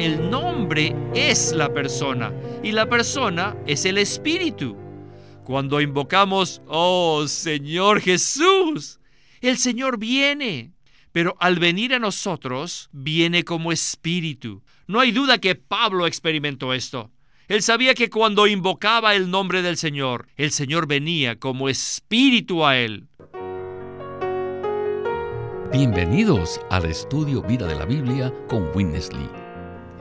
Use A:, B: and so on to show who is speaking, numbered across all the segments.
A: el nombre es la persona y la persona es el espíritu. Cuando invocamos, oh Señor Jesús, el Señor viene, pero al venir a nosotros viene como espíritu. No hay duda que Pablo experimentó esto. Él sabía que cuando invocaba el nombre del Señor, el Señor venía como espíritu a él.
B: Bienvenidos al estudio Vida de la Biblia con Winnesley.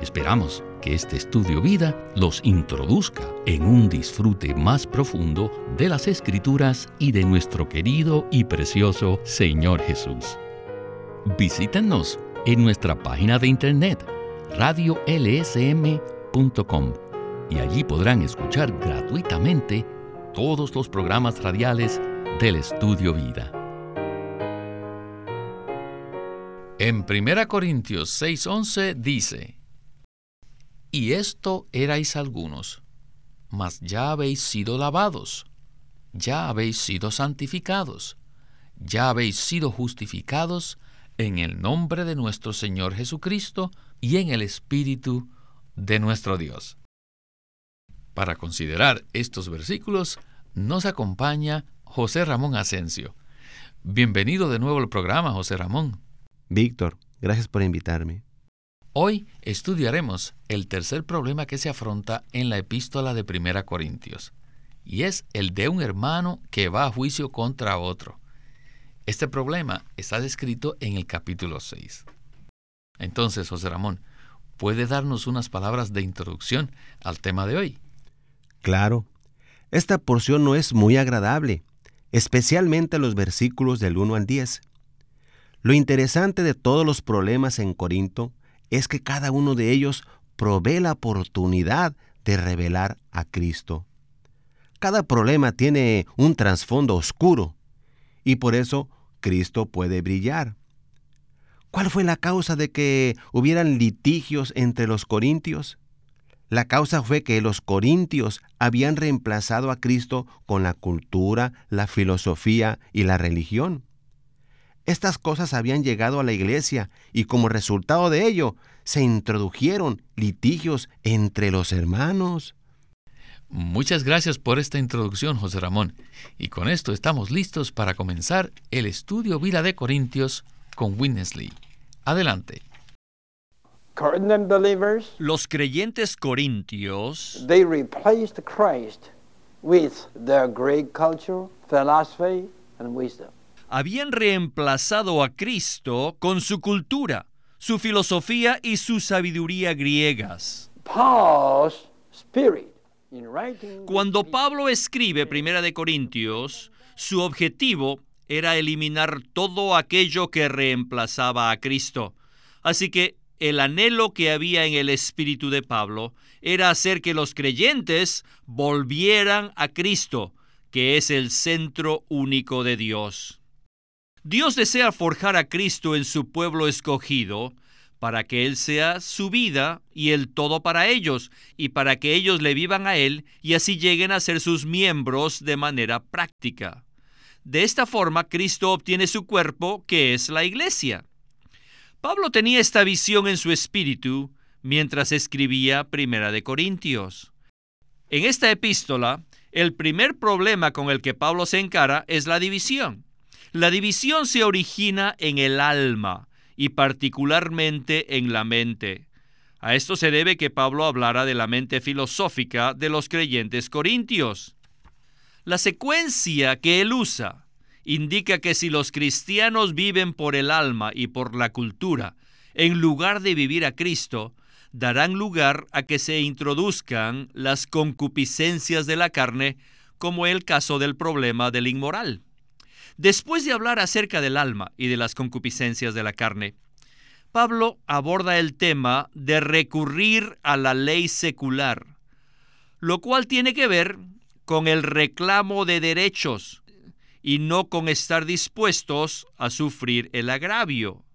B: Esperamos que este estudio vida los introduzca en un disfrute más profundo de las escrituras y de nuestro querido y precioso Señor Jesús. Visítenos en nuestra página de internet radiolsm.com y allí podrán escuchar gratuitamente todos los programas radiales del Estudio Vida. En 1 Corintios 6:11 dice, Y esto erais algunos, mas ya habéis sido lavados, ya habéis sido santificados, ya habéis sido justificados en el nombre de nuestro Señor Jesucristo y en el Espíritu de nuestro Dios. Para considerar estos versículos nos acompaña José Ramón Asensio. Bienvenido de nuevo al programa, José Ramón.
C: Víctor, gracias por invitarme.
B: Hoy estudiaremos el tercer problema que se afronta en la epístola de Primera Corintios, y es el de un hermano que va a juicio contra otro. Este problema está descrito en el capítulo 6. Entonces, José Ramón, ¿puede darnos unas palabras de introducción al tema de hoy?
C: Claro, esta porción no es muy agradable, especialmente los versículos del 1 al 10. Lo interesante de todos los problemas en Corinto es que cada uno de ellos provee la oportunidad de revelar a Cristo. Cada problema tiene un trasfondo oscuro y por eso Cristo puede brillar. ¿Cuál fue la causa de que hubieran litigios entre los corintios? La causa fue que los corintios habían reemplazado a Cristo con la cultura, la filosofía y la religión. Estas cosas habían llegado a la iglesia y como resultado de ello se introdujeron litigios entre los hermanos.
B: Muchas gracias por esta introducción, José Ramón. Y con esto estamos listos para comenzar el estudio Vida de Corintios con Winnesley. Adelante.
A: Los creyentes corintios
D: they replaced Christ with their great culture, philosophy, and wisdom.
A: Habían reemplazado a Cristo con su cultura, su filosofía y su sabiduría griegas. Cuando Pablo escribe Primera de Corintios, su objetivo era eliminar todo aquello que reemplazaba a Cristo. Así que el anhelo que había en el espíritu de Pablo era hacer que los creyentes volvieran a Cristo, que es el centro único de Dios. Dios desea forjar a Cristo en su pueblo escogido para que Él sea su vida y el todo para ellos, y para que ellos le vivan a Él y así lleguen a ser sus miembros de manera práctica. De esta forma, Cristo obtiene su cuerpo, que es la iglesia. Pablo tenía esta visión en su espíritu mientras escribía Primera de Corintios. En esta epístola, el primer problema con el que Pablo se encara es la división. La división se origina en el alma y particularmente en la mente. A esto se debe que Pablo hablara de la mente filosófica de los creyentes corintios. La secuencia que él usa indica que si los cristianos viven por el alma y por la cultura, en lugar de vivir a Cristo, darán lugar a que se introduzcan las concupiscencias de la carne, como el caso del problema del inmoral. Después de hablar acerca del alma y de las concupiscencias de la carne, Pablo aborda el tema de recurrir a la ley secular, lo cual tiene que ver con el reclamo de derechos y no con estar dispuestos a sufrir el agravio.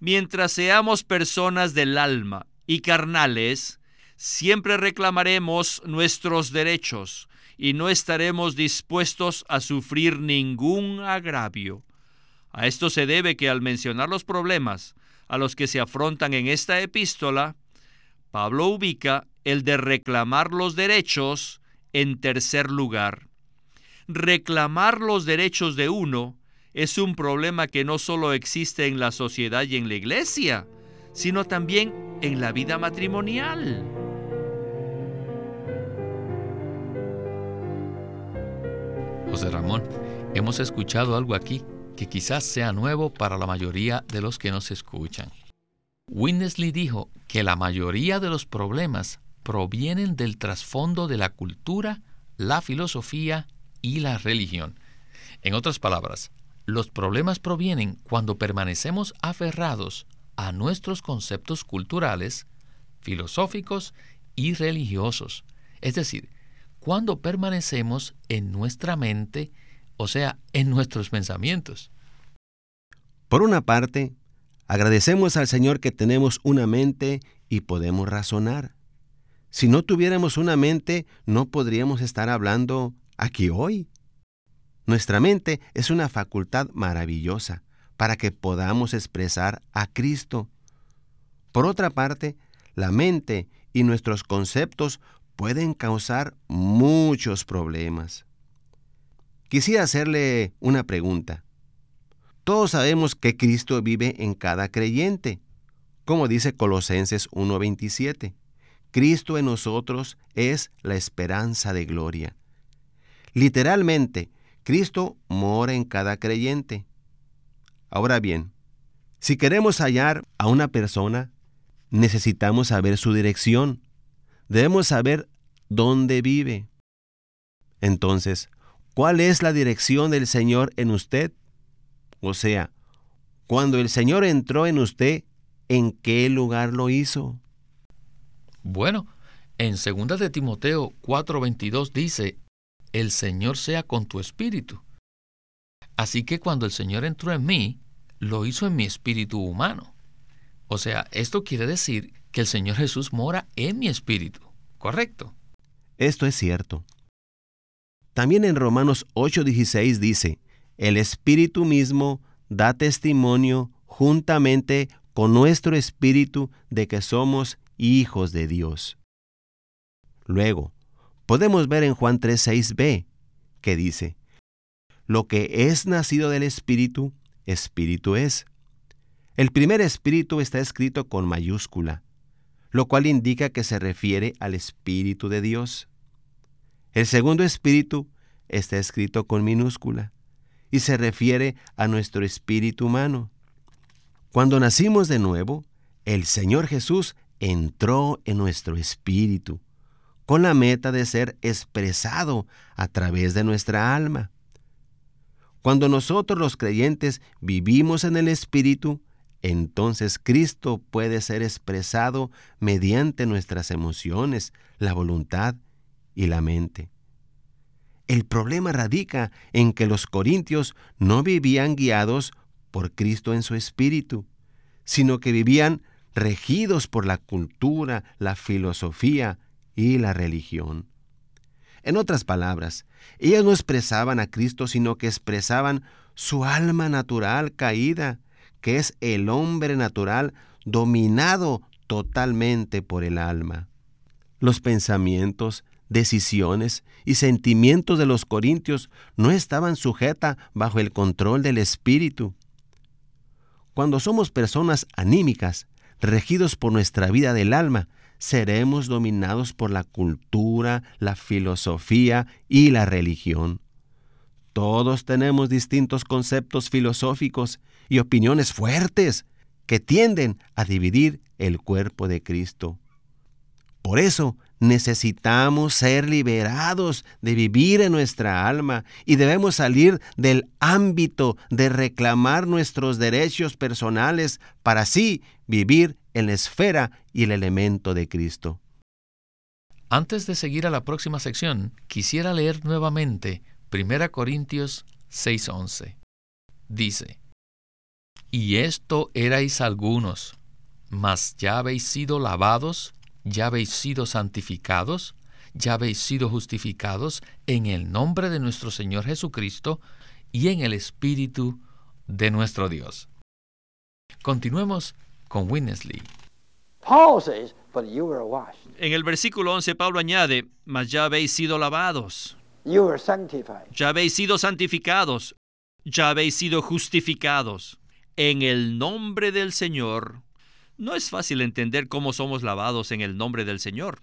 A: Mientras seamos personas del alma y carnales, siempre reclamaremos nuestros derechos y no estaremos dispuestos a sufrir ningún agravio. A esto se debe que al mencionar los problemas a los que se afrontan en esta epístola, Pablo ubica el de reclamar los derechos en tercer lugar. Reclamar los derechos de uno es un problema que no solo existe en la sociedad y en la iglesia, sino también en la vida matrimonial.
B: José Ramón, hemos escuchado algo aquí que quizás sea nuevo para la mayoría de los que nos escuchan. Winnesley dijo que la mayoría de los problemas provienen del trasfondo de la cultura, la filosofía y la religión. En otras palabras, los problemas provienen cuando permanecemos aferrados a nuestros conceptos culturales, filosóficos y religiosos. Es decir, cuando permanecemos en nuestra mente, o sea, en nuestros pensamientos.
C: Por una parte, agradecemos al Señor que tenemos una mente y podemos razonar. Si no tuviéramos una mente, no podríamos estar hablando aquí hoy. Nuestra mente es una facultad maravillosa para que podamos expresar a Cristo. Por otra parte, la mente y nuestros conceptos pueden causar muchos problemas. Quisiera hacerle una pregunta. Todos sabemos que Cristo vive en cada creyente, como dice Colosenses 1:27. Cristo en nosotros es la esperanza de gloria. Literalmente, Cristo mora en cada creyente. Ahora bien, si queremos hallar a una persona, necesitamos saber su dirección debemos saber dónde vive. Entonces, ¿cuál es la dirección del Señor en usted? O sea, cuando el Señor entró en usted, ¿en qué lugar lo hizo?
B: Bueno, en 2 de Timoteo 4:22 dice, el Señor sea con tu espíritu. Así que cuando el Señor entró en mí, lo hizo en mi espíritu humano. O sea, esto quiere decir el Señor Jesús mora en mi espíritu, ¿correcto?
C: Esto es cierto. También en Romanos 8:16 dice, el Espíritu mismo da testimonio juntamente con nuestro espíritu de que somos hijos de Dios. Luego, podemos ver en Juan 3:6b, que dice, lo que es nacido del Espíritu, Espíritu es. El primer Espíritu está escrito con mayúscula, lo cual indica que se refiere al Espíritu de Dios. El segundo Espíritu está escrito con minúscula y se refiere a nuestro espíritu humano. Cuando nacimos de nuevo, el Señor Jesús entró en nuestro espíritu con la meta de ser expresado a través de nuestra alma. Cuando nosotros los creyentes vivimos en el Espíritu, entonces Cristo puede ser expresado mediante nuestras emociones, la voluntad y la mente. El problema radica en que los corintios no vivían guiados por Cristo en su espíritu, sino que vivían regidos por la cultura, la filosofía y la religión. En otras palabras, ellos no expresaban a Cristo, sino que expresaban su alma natural caída, que es el hombre natural dominado totalmente por el alma. Los pensamientos, decisiones y sentimientos de los corintios no estaban sujetas bajo el control del espíritu. Cuando somos personas anímicas, regidos por nuestra vida del alma, seremos dominados por la cultura, la filosofía y la religión. Todos tenemos distintos conceptos filosóficos y opiniones fuertes que tienden a dividir el cuerpo de Cristo. Por eso necesitamos ser liberados de vivir en nuestra alma y debemos salir del ámbito de reclamar nuestros derechos personales para así vivir en la esfera y el elemento de Cristo.
B: Antes de seguir a la próxima sección, quisiera leer nuevamente 1 Corintios 6:11. Dice, Y esto erais algunos, mas ya habéis sido lavados, ya habéis sido santificados, ya habéis sido justificados en el nombre de nuestro Señor Jesucristo y en el Espíritu de nuestro Dios. Continuemos con Winnesley.
D: Paul says, but you were washed.
A: En el versículo 11 Pablo añade, mas ya habéis sido lavados,
D: You were sanctified.
A: ya habéis sido santificados, ya habéis sido justificados en el nombre del Señor. No es fácil entender cómo somos lavados en el nombre del Señor.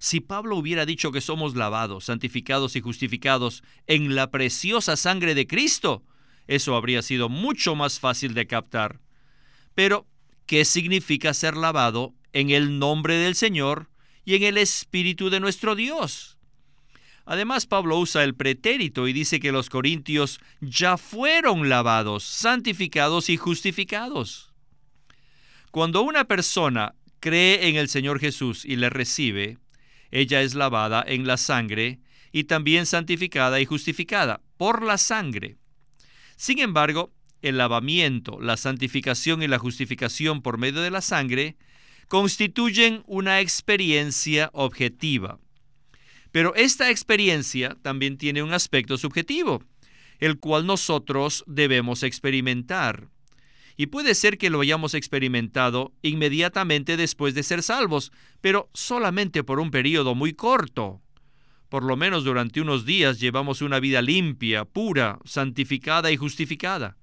A: Si Pablo hubiera dicho que somos lavados, santificados y justificados en la preciosa sangre de Cristo, eso habría sido mucho más fácil de captar. Pero, ¿qué significa ser lavado en el nombre del Señor y en el Espíritu de nuestro Dios? Además, Pablo usa el pretérito y dice que los corintios ya fueron lavados, santificados y justificados. Cuando una persona cree en el Señor Jesús y le recibe, ella es lavada en la sangre y también santificada y justificada por la sangre. Sin embargo, el lavamiento, la santificación y la justificación por medio de la sangre constituyen una experiencia objetiva. Pero esta experiencia también tiene un aspecto subjetivo, el cual nosotros debemos experimentar. Y puede ser que lo hayamos experimentado inmediatamente después de ser salvos, pero solamente por un periodo muy corto. Por lo menos durante unos días llevamos una vida limpia, pura, santificada y justificada.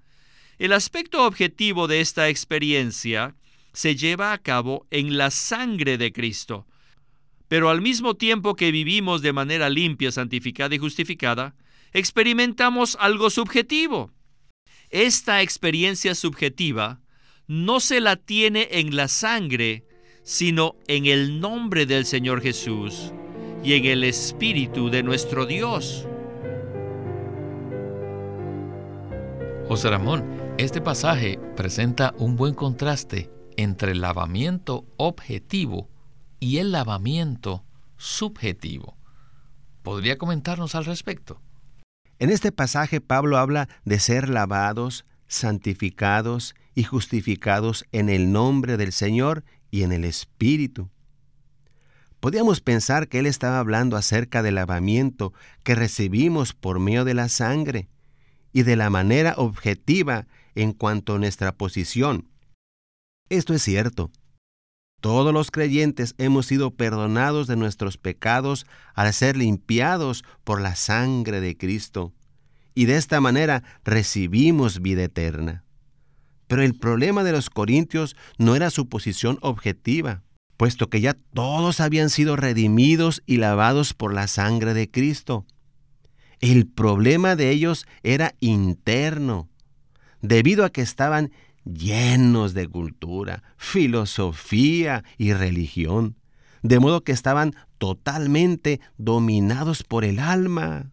A: El aspecto objetivo de esta experiencia se lleva a cabo en la sangre de Cristo. Pero al mismo tiempo que vivimos de manera limpia, santificada y justificada, experimentamos algo subjetivo. Esta experiencia subjetiva no se la tiene en la sangre, sino en el nombre del Señor Jesús y en el Espíritu de nuestro Dios.
B: José Ramón, este pasaje presenta un buen contraste entre el lavamiento objetivo y el lavamiento subjetivo. ¿Podría comentarnos al respecto?
C: En este pasaje Pablo habla de ser lavados, santificados y justificados en el nombre del Señor y en el Espíritu. Podíamos pensar que él estaba hablando acerca del lavamiento que recibimos por medio de la sangre y de la manera objetiva en cuanto a nuestra posición. Esto es cierto. Todos los creyentes hemos sido perdonados de nuestros pecados al ser limpiados por la sangre de Cristo, y de esta manera recibimos vida eterna. Pero el problema de los corintios no era su posición objetiva, puesto que ya todos habían sido redimidos y lavados por la sangre de Cristo. El problema de ellos era interno, debido a que estaban llenos de cultura, filosofía y religión, de modo que estaban totalmente dominados por el alma.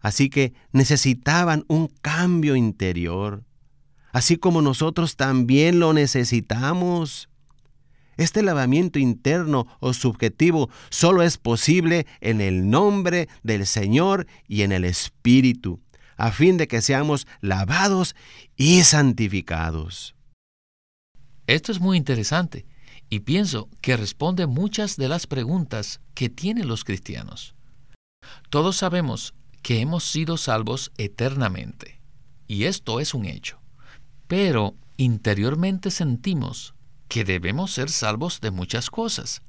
C: Así que necesitaban un cambio interior, así como nosotros también lo necesitamos. Este lavamiento interno o subjetivo solo es posible en el nombre del Señor y en el Espíritu a fin de que seamos lavados y santificados.
B: Esto es muy interesante y pienso que responde muchas de las preguntas que tienen los cristianos. Todos sabemos que hemos sido salvos eternamente, y esto es un hecho, pero interiormente sentimos que debemos ser salvos de muchas cosas,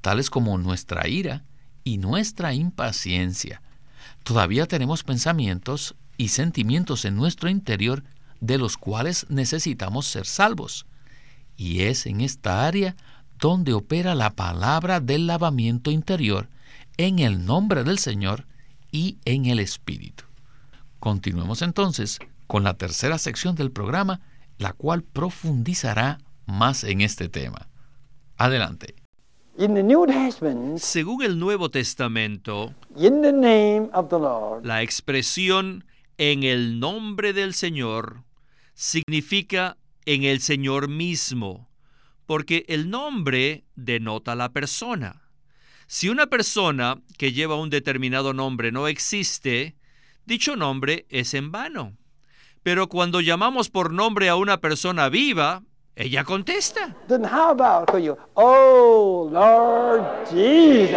B: tales como nuestra ira y nuestra impaciencia. Todavía tenemos pensamientos y sentimientos en nuestro interior de los cuales necesitamos ser salvos. Y es en esta área donde opera la palabra del lavamiento interior en el nombre del Señor y en el Espíritu. Continuemos entonces con la tercera sección del programa, la cual profundizará más en este tema. Adelante.
D: In the New Testament,
A: Según el Nuevo Testamento,
D: in the name of the Lord,
A: la expresión en el nombre del Señor significa en el Señor mismo, porque el nombre denota la persona. Si una persona que lleva un determinado nombre no existe, dicho nombre es en vano. Pero cuando llamamos por nombre a una persona viva, ella contesta.
D: Oh, Lord Jesus,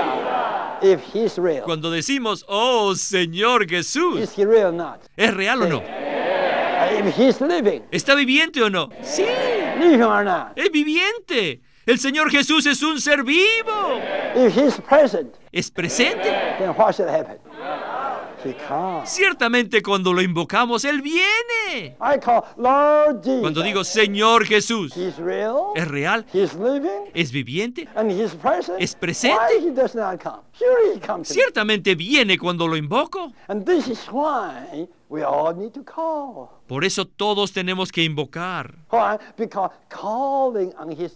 D: if He's real.
A: Cuando decimos, oh Señor Jesús,
D: Is He real or not?
A: ¿es real o no?
D: Uh, If He's living,
A: ¿Está viviente o no? Sí,
D: Him or not?
A: es viviente. El Señor Jesús es un ser vivo.
D: If He's present,
A: Es presente.
D: then what should happen?
A: Ciertamente cuando lo invocamos, Él viene. Cuando digo Señor Jesús, es real, es viviente. Es presente. Ciertamente viene cuando lo invoco. Por eso todos tenemos que invocar.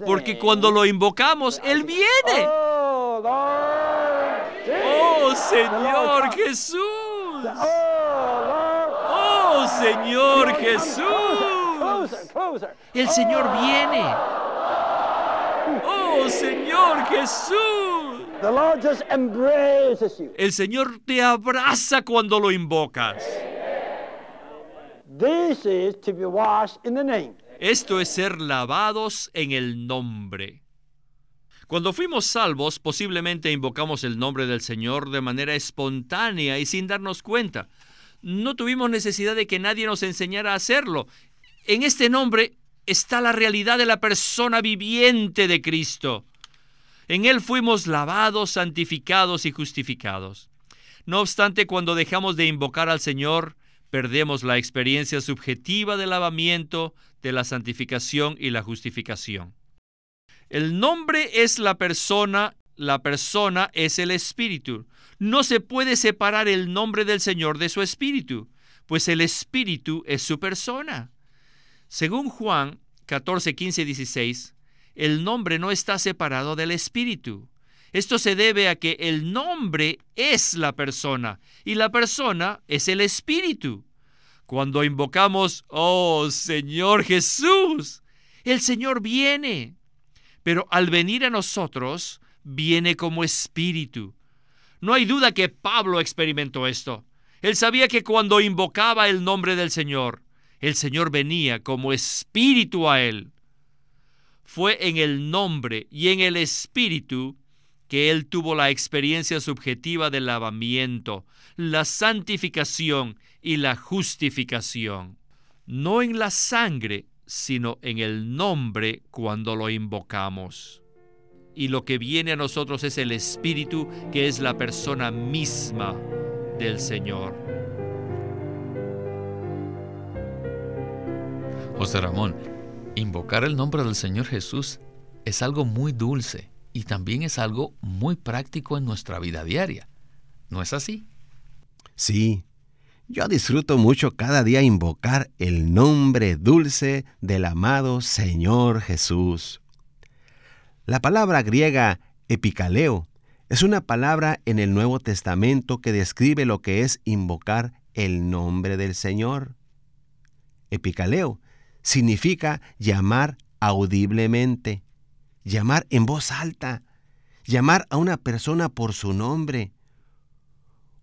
A: Porque cuando lo invocamos, Él viene.
D: Oh.
A: Oh Señor Jesús.
D: Oh, Lord.
A: Oh Señor Jesús. El Señor viene. Oh Señor Jesús.
D: The Lord just embraces you.
A: El Señor te abraza cuando lo invocas.
D: This is to be washed in the name.
A: Esto es ser lavados en el nombre. Cuando fuimos salvos, posiblemente invocamos el nombre del Señor de manera espontánea y sin darnos cuenta. No tuvimos necesidad de que nadie nos enseñara a hacerlo. En este nombre está la realidad de la persona viviente de Cristo. En Él fuimos lavados, santificados y justificados. No obstante, cuando dejamos de invocar al Señor, perdemos la experiencia subjetiva del lavamiento, de la santificación y la justificación. El nombre es la persona, la persona es el espíritu. No se puede separar el nombre del Señor de su espíritu, pues el espíritu es su persona. Según Juan 14, 15, 16, el nombre no está separado del espíritu. Esto se debe a que el nombre es la persona y la persona es el espíritu. Cuando invocamos, oh Señor Jesús, el Señor viene. Pero al venir a nosotros, viene como espíritu. No hay duda que Pablo experimentó esto. Él sabía que cuando invocaba el nombre del Señor, el Señor venía como espíritu a él. Fue en el nombre y en el espíritu que él tuvo la experiencia subjetiva del lavamiento, la santificación y la justificación. No en la sangre, sino en el nombre cuando lo invocamos. Y lo que viene a nosotros es el Espíritu, que es la persona misma del Señor.
B: José Ramón, invocar el nombre del Señor Jesús es algo muy dulce y también es algo muy práctico en nuestra vida diaria. ¿No es así?
C: Sí, yo disfruto mucho cada día invocar el nombre dulce del amado Señor Jesús. La palabra griega epicaleo es una palabra en el Nuevo Testamento que describe lo que es invocar el nombre del Señor. Epicaleo significa llamar audiblemente, llamar en voz alta, llamar a una persona por su nombre.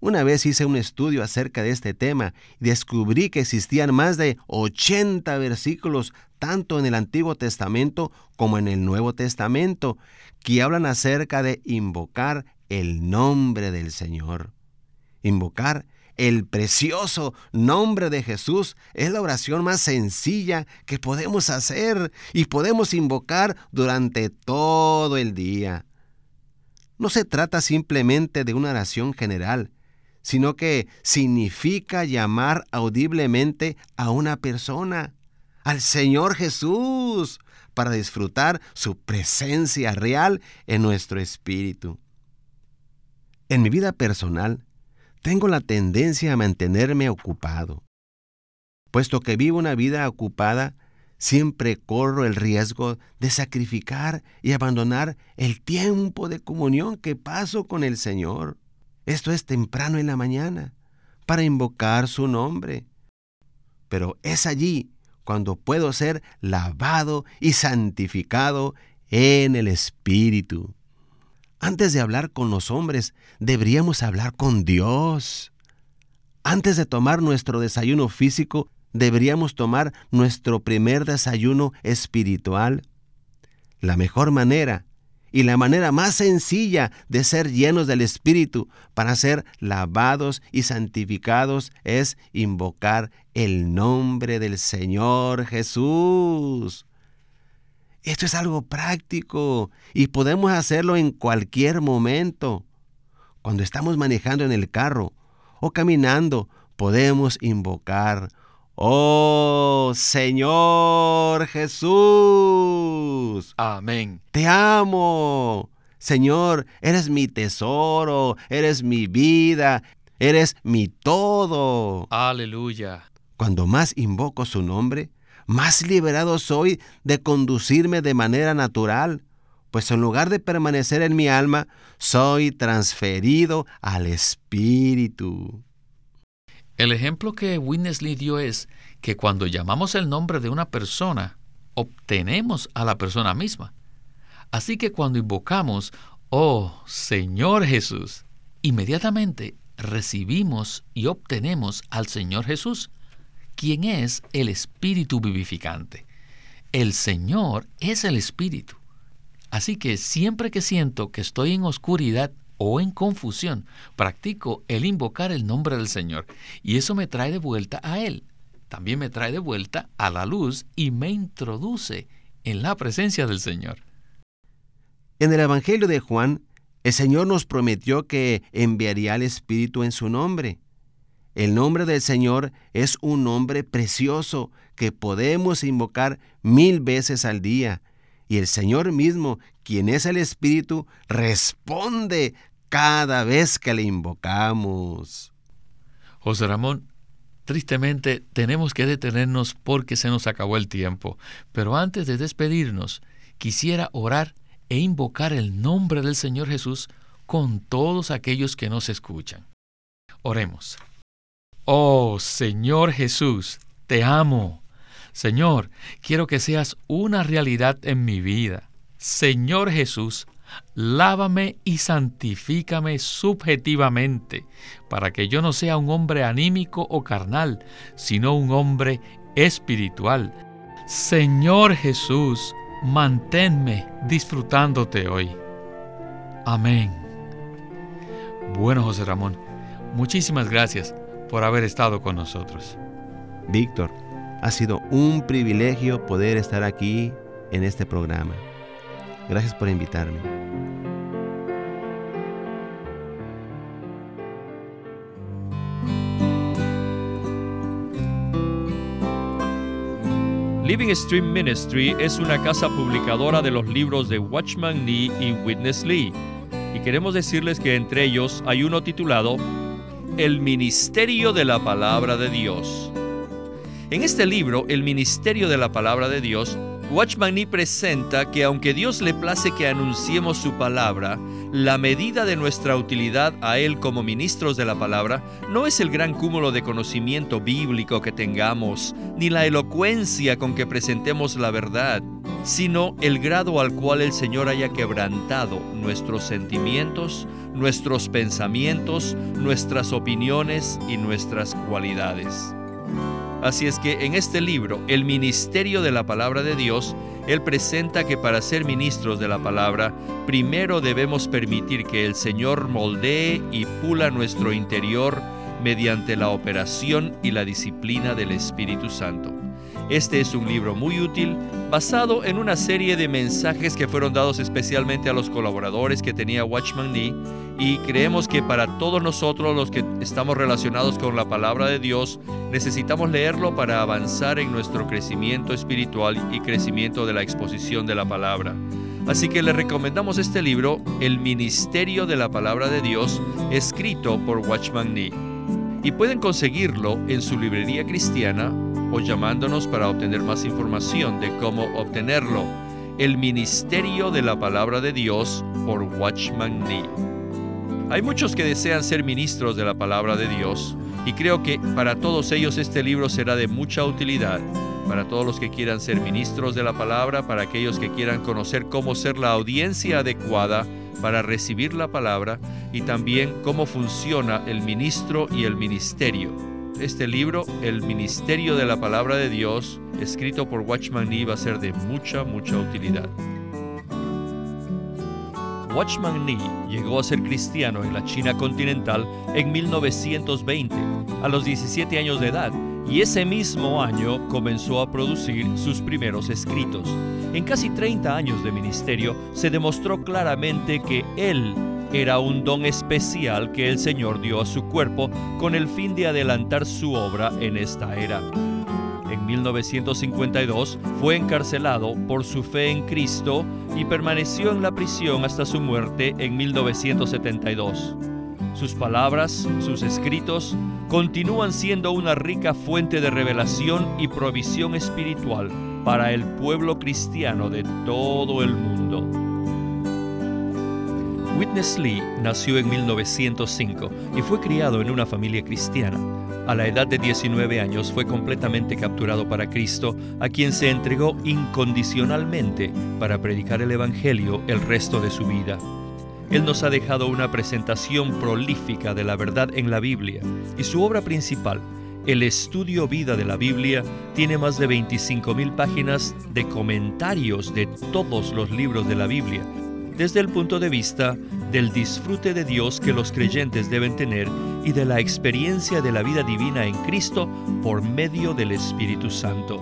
C: Una vez hice un estudio acerca de este tema y descubrí que existían más de 80 versículos, tanto en el Antiguo Testamento como en el Nuevo Testamento, que hablan acerca de invocar el nombre del Señor. Invocar el precioso nombre de Jesús es la oración más sencilla que podemos hacer y podemos invocar durante todo el día. No se trata simplemente de una oración general, sino que significa llamar audiblemente a una persona, al Señor Jesús, para disfrutar su presencia real en nuestro espíritu. En mi vida personal, tengo la tendencia a mantenerme ocupado. Puesto que vivo una vida ocupada, siempre corro el riesgo de sacrificar y abandonar el tiempo de comunión que paso con el Señor. Esto es temprano en la mañana, para invocar su nombre. Pero es allí cuando puedo ser lavado y santificado en el Espíritu. Antes de hablar con los hombres, deberíamos hablar con Dios. Antes de tomar nuestro desayuno físico, deberíamos tomar nuestro primer desayuno espiritual. La mejor manera y la manera más sencilla de ser llenos del Espíritu para ser lavados y santificados es invocar el nombre del Señor Jesús. Esto es algo práctico y podemos hacerlo en cualquier momento. Cuando estamos manejando en el carro o caminando, podemos invocar, Oh Señor Jesús.
B: Amén.
C: Te amo. Señor, eres mi tesoro, eres mi vida, eres mi todo.
B: Aleluya.
C: Cuando más invoco su nombre, más liberado soy de conducirme de manera natural, pues en lugar de permanecer en mi alma, soy transferido al Espíritu.
B: El ejemplo que Winnesley dio es que cuando llamamos el nombre de una persona, obtenemos a la persona misma. Así que cuando invocamos, oh Señor Jesús, inmediatamente recibimos y obtenemos al Señor Jesús, quien es el Espíritu vivificante. El Señor es el Espíritu. Así que siempre que siento que estoy en oscuridad o en confusión, practico el invocar el nombre del Señor y eso me trae de vuelta a Él. También me trae de vuelta a la luz y me introduce en la presencia del Señor.
C: En el Evangelio de Juan, el Señor nos prometió que enviaría al Espíritu en su nombre. El nombre del Señor es un nombre precioso que podemos invocar mil veces al día. Y el Señor mismo, quien es el Espíritu, responde cada vez que le invocamos.
B: José Ramón, tristemente tenemos que detenernos porque se nos acabó el tiempo. Pero antes de despedirnos, quisiera orar e invocar el nombre del Señor Jesús con todos aquellos que nos escuchan. Oremos. Oh Señor Jesús, te amo. Señor, quiero que seas una realidad en mi vida. Señor Jesús, lávame y santifícame subjetivamente, para que yo no sea un hombre anímico o carnal, sino un hombre espiritual. Señor Jesús, manténme disfrutándote hoy. Amén. Bueno, José Ramón, muchísimas gracias por haber estado con nosotros.
C: Víctor, ha sido un privilegio poder estar aquí en este programa. Gracias por invitarme.
A: Living Stream Ministry es una casa publicadora de los libros de Watchman Nee y Witness Lee. Y queremos decirles que entre ellos hay uno titulado El Ministerio de la Palabra de Dios. En este libro, El Ministerio de la Palabra de Dios, Watchman Nee presenta que aunque Dios le place que anunciemos su palabra, la medida de nuestra utilidad a Él como ministros de la palabra no es el gran cúmulo de conocimiento bíblico que tengamos, ni la elocuencia con que presentemos la verdad, sino el grado al cual el Señor haya quebrantado nuestros sentimientos, nuestros pensamientos, nuestras opiniones y nuestras cualidades. Así es que en este libro, El Ministerio de la Palabra de Dios, Él presenta que para ser ministros de la palabra, primero debemos permitir que el Señor moldee y pula nuestro interior mediante la operación y la disciplina del Espíritu Santo. Este es un libro muy útil basado en una serie de mensajes que fueron dados especialmente a los colaboradores que tenía Watchman Nee y creemos que para todos nosotros los que estamos relacionados con la palabra de Dios necesitamos leerlo para avanzar en nuestro crecimiento espiritual y crecimiento de la exposición de la palabra. Así que le recomendamos este libro, El Ministerio de la Palabra de Dios, escrito por Watchman Nee. Y pueden conseguirlo en su librería cristiana o llamándonos para obtener más información de cómo obtenerlo. El Ministerio de la Palabra de Dios por Watchman Nee. Hay muchos que desean ser ministros de la Palabra de Dios y creo que para todos ellos este libro será de mucha utilidad. Para todos los que quieran ser ministros de la palabra, para aquellos que quieran conocer cómo ser la audiencia adecuada para recibir la palabra y también cómo funciona el ministro y el ministerio este libro, El Ministerio de la Palabra de Dios, escrito por Watchman Nee, va a ser de mucha, mucha utilidad. Watchman Nee llegó a ser cristiano en la China continental en 1920, a los 17 años de edad, y ese mismo año comenzó a producir sus primeros escritos. En casi 30 años de ministerio se demostró claramente que él era un don especial que el Señor dio a su cuerpo con el fin de adelantar su obra en esta era. En 1952 fue encarcelado por su fe en Cristo y permaneció en la prisión hasta su muerte en 1972. Sus palabras, sus escritos, continúan siendo una rica fuente de revelación y provisión espiritual para el pueblo cristiano de todo el mundo. Witness Lee nació en 1905 y fue criado en una familia cristiana. A la edad de 19 años fue completamente capturado para Cristo, a quien se entregó incondicionalmente para predicar el Evangelio el resto de su vida. Él nos ha dejado una presentación prolífica de la verdad en la Biblia y su obra principal, el estudio vida de la Biblia, tiene más de 25.000 páginas de comentarios de todos los libros de la Biblia, desde el punto de vista del disfrute de Dios que los creyentes deben tener y de la experiencia de la vida divina en Cristo por medio del Espíritu Santo.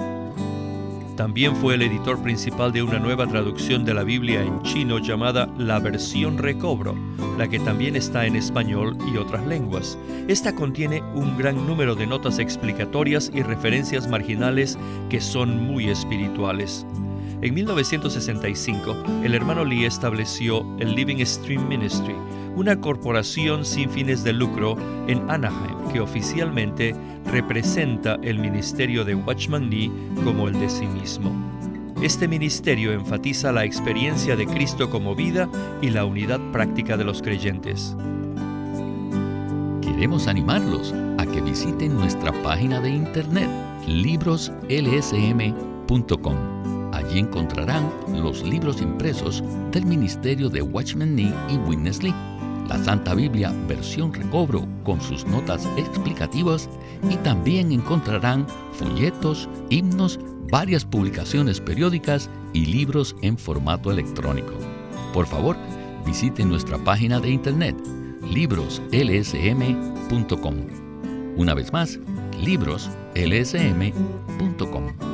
A: También fue el editor principal de una nueva traducción de la Biblia en chino llamada La Versión Recobro, la que también está en español y otras lenguas. Esta contiene un gran número de notas explicatorias y referencias marginales que son muy espirituales. En 1965, el hermano Lee estableció el Living Stream Ministry, una corporación sin fines de lucro en Anaheim que oficialmente representa el ministerio de Watchman Lee como el de sí mismo. Este ministerio enfatiza la experiencia de Cristo como vida y la unidad práctica de los creyentes.
B: Queremos animarlos a que visiten nuestra página de internet libroslsm.com Allí encontrarán los libros impresos del Ministerio de Watchman Nee y Witness Lee, la Santa Biblia versión recobro con sus notas explicativas y también encontrarán folletos, himnos, varias publicaciones periódicas y libros en formato electrónico. Por favor, visiten nuestra página de internet libroslsm.com. Una vez más, libroslsm.com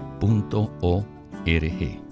B: Punto O R G